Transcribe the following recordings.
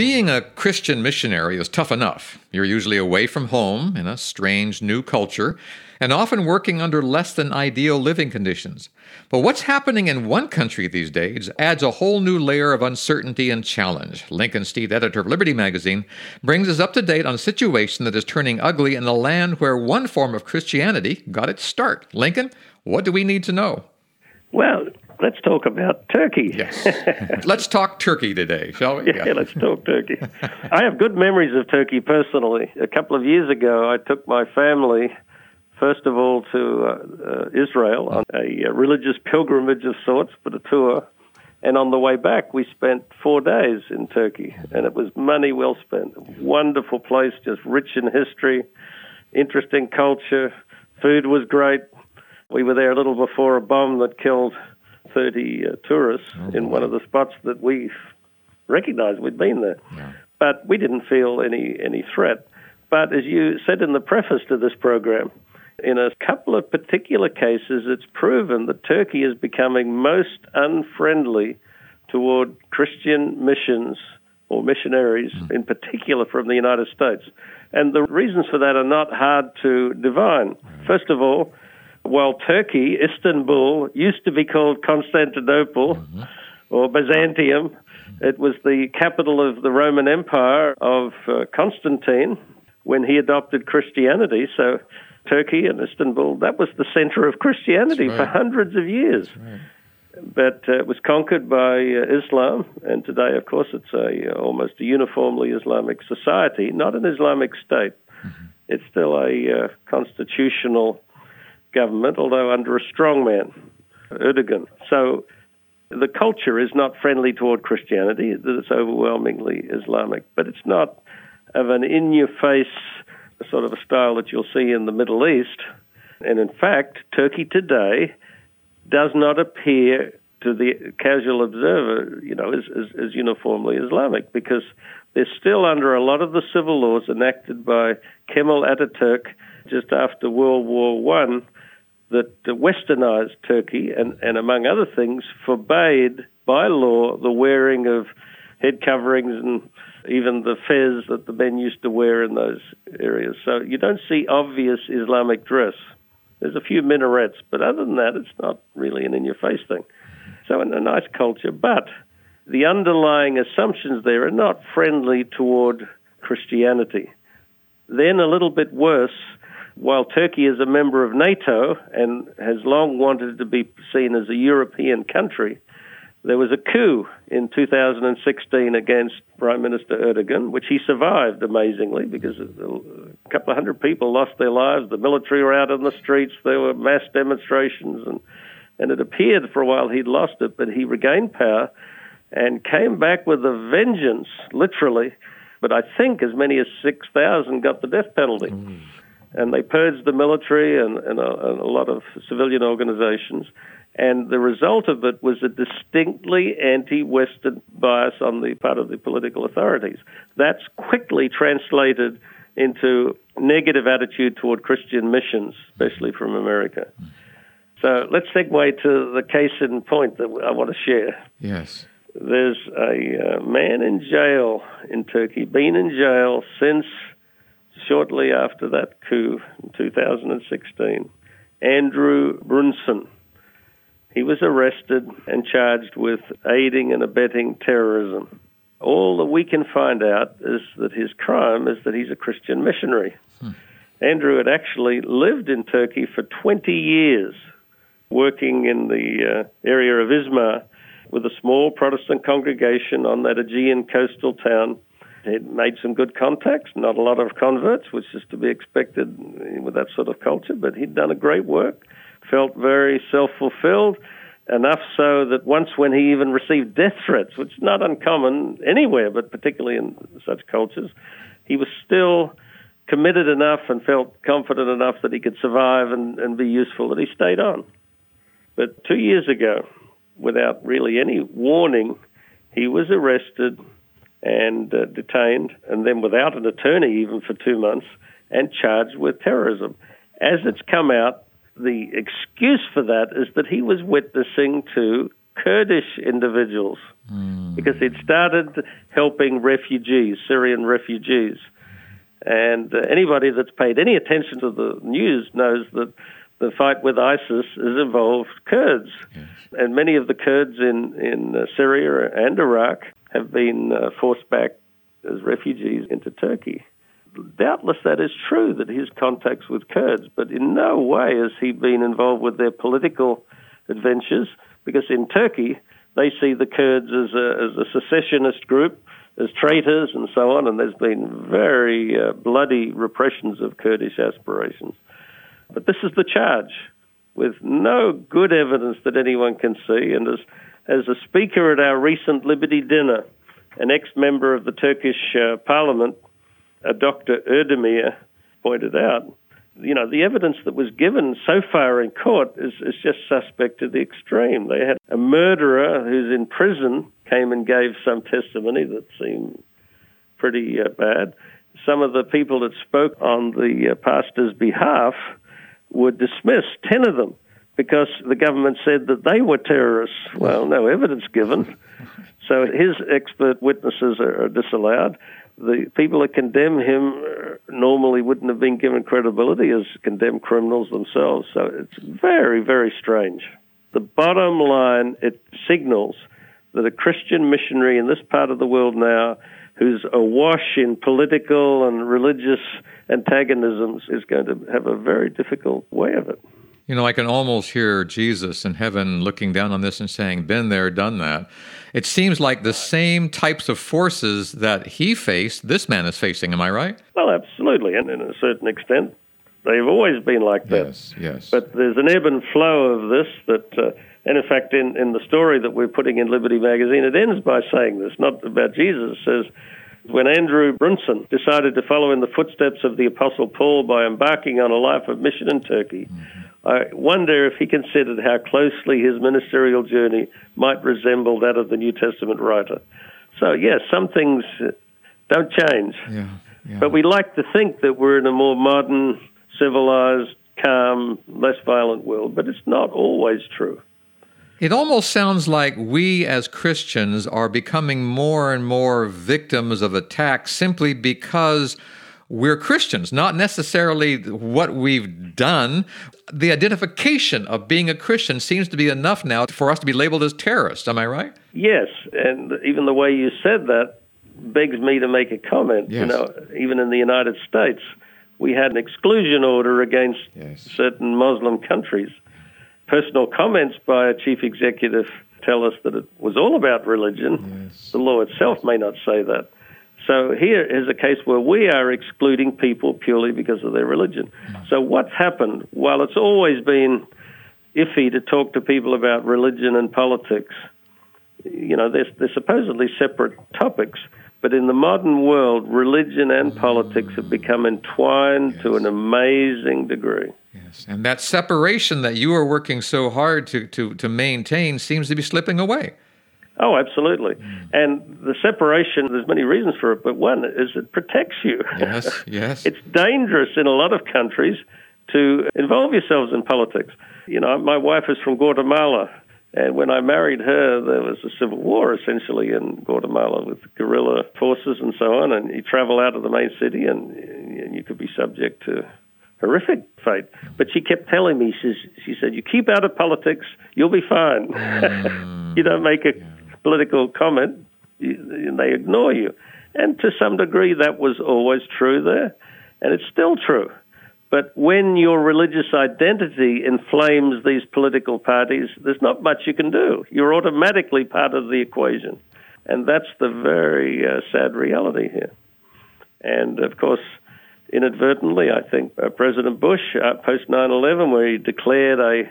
Being a Christian missionary is tough enough. You're usually away from home in a strange new culture and often working under less than ideal living conditions. But what's happening in one country these days adds a whole new layer of uncertainty and challenge. Lincoln Steed, editor of Liberty magazine, brings us up to date on a situation that is turning ugly in a land where one form of Christianity got its start. Lincoln, what do we need to know? Well, let's talk about Turkey. Yes. let's talk Turkey today, shall we? Yeah, yeah, let's talk Turkey. I have good memories of Turkey personally. A couple of years ago, I took my family, first of all, to uh, uh, Israel on a, a religious pilgrimage of sorts, but a tour. And on the way back, we spent four days in Turkey, and it was money well spent. Wonderful place, just rich in history, interesting culture. Food was great. We were there a little before a bomb that killed 30 uh, tourists oh, in one of the spots that we recognized we'd been there. Yeah. But we didn't feel any, any threat. But as you said in the preface to this program, in a couple of particular cases, it's proven that Turkey is becoming most unfriendly toward Christian missions or missionaries, mm. in particular from the United States. And the reasons for that are not hard to divine. First of all, while Turkey, Istanbul, used to be called Constantinople mm-hmm. or Byzantium, it was the capital of the Roman Empire of uh, Constantine when he adopted Christianity. So Turkey and Istanbul, that was the center of Christianity right. for hundreds of years. Right. But uh, it was conquered by uh, Islam, and today, of course, it's a uh, almost a uniformly Islamic society, not an Islamic state. Mm-hmm. It's still a uh, constitutional government, although under a strongman, Erdogan. So the culture is not friendly toward Christianity, it's overwhelmingly Islamic, but it's not of an in your face sort of a style that you'll see in the Middle East. And in fact, Turkey today does not appear to the casual observer, you know, as, as, as uniformly Islamic because they're still under a lot of the civil laws enacted by Kemal Ataturk just after World War One that westernized Turkey and, and, among other things, forbade by law the wearing of head coverings and even the fez that the men used to wear in those areas. So you don't see obvious Islamic dress. There's a few minarets, but other than that, it's not really an in your face thing. So, in a nice culture, but the underlying assumptions there are not friendly toward Christianity. Then, a little bit worse, while Turkey is a member of NATO and has long wanted to be seen as a European country, there was a coup in 2016 against Prime Minister Erdogan, which he survived amazingly because a couple of hundred people lost their lives. The military were out on the streets. There were mass demonstrations, and and it appeared for a while he'd lost it, but he regained power and came back with a vengeance, literally. But I think as many as 6,000 got the death penalty. Mm and they purged the military and, and, a, and a lot of civilian organizations. And the result of it was a distinctly anti Western bias on the part of the political authorities. That's quickly translated into negative attitude toward Christian missions, especially from America. So let's segue to the case in point that I want to share. Yes. There's a uh, man in jail in Turkey, been in jail since shortly after that coup in 2016, Andrew Brunson. He was arrested and charged with aiding and abetting terrorism. All that we can find out is that his crime is that he's a Christian missionary. Hmm. Andrew had actually lived in Turkey for 20 years, working in the uh, area of Izmir with a small Protestant congregation on that Aegean coastal town He'd made some good contacts, not a lot of converts, which is to be expected with that sort of culture, but he'd done a great work, felt very self fulfilled, enough so that once when he even received death threats, which is not uncommon anywhere, but particularly in such cultures, he was still committed enough and felt confident enough that he could survive and, and be useful that he stayed on. But two years ago, without really any warning, he was arrested and uh, detained, and then without an attorney even for two months, and charged with terrorism. As it's come out, the excuse for that is that he was witnessing to Kurdish individuals mm. because he'd started helping refugees, Syrian refugees. And uh, anybody that's paid any attention to the news knows that the fight with ISIS has involved Kurds. Yes. And many of the Kurds in, in uh, Syria and Iraq have been uh, forced back as refugees into Turkey. Doubtless that is true that his contacts with Kurds, but in no way has he been involved with their political adventures because in Turkey they see the Kurds as a, as a secessionist group, as traitors, and so on, and there's been very uh, bloody repressions of Kurdish aspirations. But this is the charge, with no good evidence that anyone can see, and as as a speaker at our recent Liberty dinner, an ex-member of the Turkish uh, parliament, uh, Dr. Erdemir, pointed out you know, the evidence that was given so far in court is, is just suspect to the extreme. They had a murderer who's in prison came and gave some testimony that seemed pretty uh, bad. Some of the people that spoke on the uh, pastor's behalf were dismissed, 10 of them, because the government said that they were terrorists. Well, no evidence given. So his expert witnesses are, disallowed the people that condemn him normally wouldn't have been given credibility as condemned criminals themselves. So it's very, very strange. The bottom line, it signals that a Christian missionary in this part of the world now who's awash in political and religious antagonisms is going to have a very difficult way of it. You know, I can almost hear Jesus in heaven looking down on this and saying, Been there, done that. It seems like the same types of forces that he faced, this man is facing. Am I right? Well, absolutely. And in a certain extent, they've always been like that. Yes, yes. But there's an ebb and flow of this that. Uh, and in fact, in, in the story that we're putting in Liberty Magazine, it ends by saying this, not about Jesus. It says, when Andrew Brunson decided to follow in the footsteps of the Apostle Paul by embarking on a life of mission in Turkey, mm-hmm. I wonder if he considered how closely his ministerial journey might resemble that of the New Testament writer. So, yes, some things don't change. Yeah, yeah. But we like to think that we're in a more modern, civilized, calm, less violent world, but it's not always true. It almost sounds like we as Christians are becoming more and more victims of attack simply because we're Christians, not necessarily what we've done. The identification of being a Christian seems to be enough now for us to be labeled as terrorists. Am I right? Yes, and even the way you said that begs me to make a comment. Yes. You know, even in the United States, we had an exclusion order against yes. certain Muslim countries. Personal comments by a chief executive tell us that it was all about religion. Yes. The law itself may not say that. So here is a case where we are excluding people purely because of their religion. So what's happened? While it's always been iffy to talk to people about religion and politics, you know, they're, they're supposedly separate topics. But in the modern world, religion and mm. politics have become entwined yes. to an amazing degree. Yes, and that separation that you are working so hard to, to, to maintain seems to be slipping away. Oh, absolutely. Mm. And the separation, there's many reasons for it, but one is it protects you. Yes, yes. it's dangerous in a lot of countries to involve yourselves in politics. You know, my wife is from Guatemala, and when I married her, there was a civil war essentially in Guatemala with guerrilla forces and so on, and you travel out of the main city and, and you could be subject to horrific fate. But she kept telling me, she, she said, you keep out of politics, you'll be fine. Mm. you don't make a political comment, they ignore you. And to some degree, that was always true there, and it's still true. But when your religious identity inflames these political parties, there's not much you can do. You're automatically part of the equation. And that's the very uh, sad reality here. And of course, inadvertently, I think uh, President Bush, uh, post 9 11, where he declared a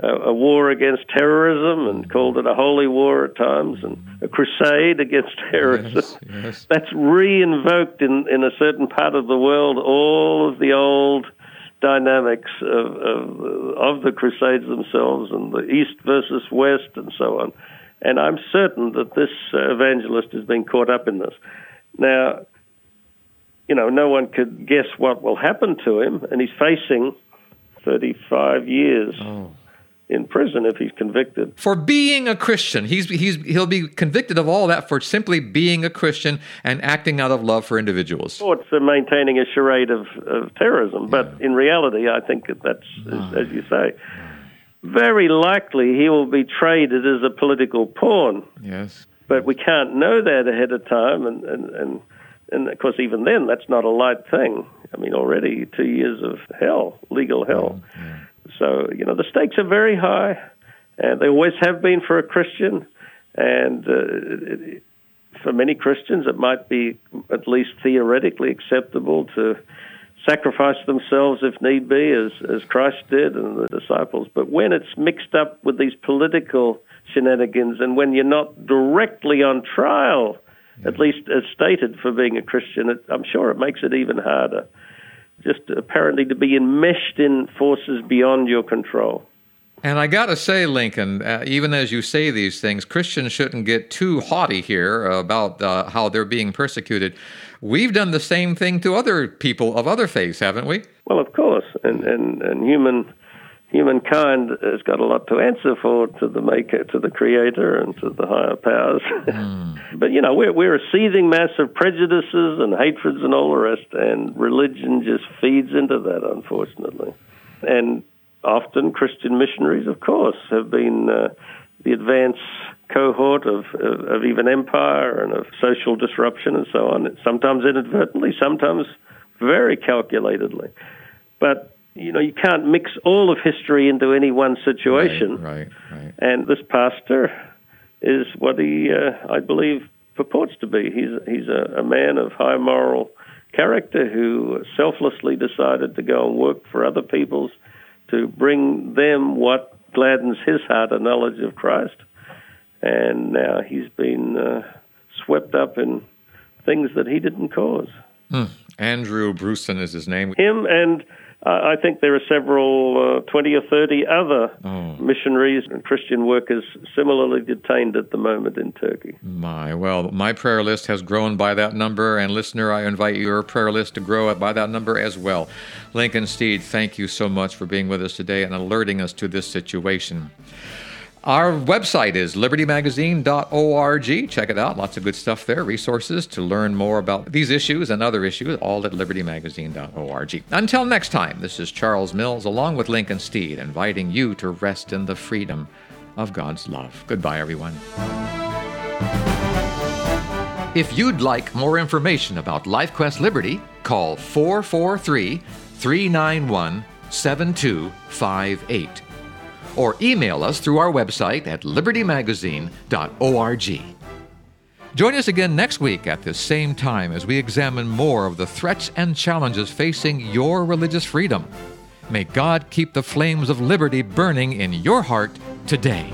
a, a war against terrorism and mm-hmm. called it a holy war at times and a crusade against terrorism. Yes, yes. That's re-invoked in, in a certain part of the world all of the old dynamics of, of, of the crusades themselves and the East versus West and so on. And I'm certain that this evangelist has been caught up in this. Now, you know, no one could guess what will happen to him, and he's facing 35 years. Oh in prison if he's convicted for being a Christian. He's he's he'll be convicted of all that for simply being a Christian and acting out of love for individuals. Or for uh, maintaining a charade of, of terrorism, but in reality, I think that that's no. as, as you say. Very likely, he will be traded as a political pawn. Yes, but we can't know that ahead of time, and and and, and of course, even then, that's not a light thing. I mean, already two years of hell, legal hell. Yeah. So, you know, the stakes are very high, and they always have been for a Christian. And uh, for many Christians, it might be at least theoretically acceptable to sacrifice themselves if need be, as, as Christ did and the disciples. But when it's mixed up with these political shenanigans and when you're not directly on trial, at least as stated for being a Christian, it, I'm sure it makes it even harder just apparently to be enmeshed in forces beyond your control. And I got to say, Lincoln, uh, even as you say these things, Christians shouldn't get too haughty here about uh, how they're being persecuted. We've done the same thing to other people of other faiths, haven't we? Well, of course. And, and, and human humankind has got a lot to answer for to the maker, to the creator, and to the higher powers. Mm. but you know, we're we're a seething mass of prejudices and hatreds and all the rest, and religion just feeds into that, unfortunately. And often Christian missionaries, of course, have been uh, the advance cohort of, of, of even empire and of social disruption and so on. Sometimes inadvertently, sometimes very calculatedly. But you know, you can't mix all of history into any one situation. Right, right. right. And this pastor is what he, uh, I believe, purports to be. He's he's a, a man of high moral character who selflessly decided to go and work for other peoples to bring them what gladdens his heart, a knowledge of Christ. And now he's been uh, swept up in things that he didn't cause. Hmm. Andrew Brunson is his name. Him and I think there are several, uh, 20 or 30 other oh. missionaries and Christian workers similarly detained at the moment in Turkey. My, well, my prayer list has grown by that number, and listener, I invite your prayer list to grow by that number as well. Lincoln Steed, thank you so much for being with us today and alerting us to this situation. Our website is libertymagazine.org. Check it out. Lots of good stuff there, resources to learn more about these issues and other issues, all at libertymagazine.org. Until next time, this is Charles Mills along with Lincoln Steed, inviting you to rest in the freedom of God's love. Goodbye, everyone. If you'd like more information about LifeQuest Liberty, call 443 391 7258 or email us through our website at libertymagazine.org. Join us again next week at the same time as we examine more of the threats and challenges facing your religious freedom. May God keep the flames of liberty burning in your heart today.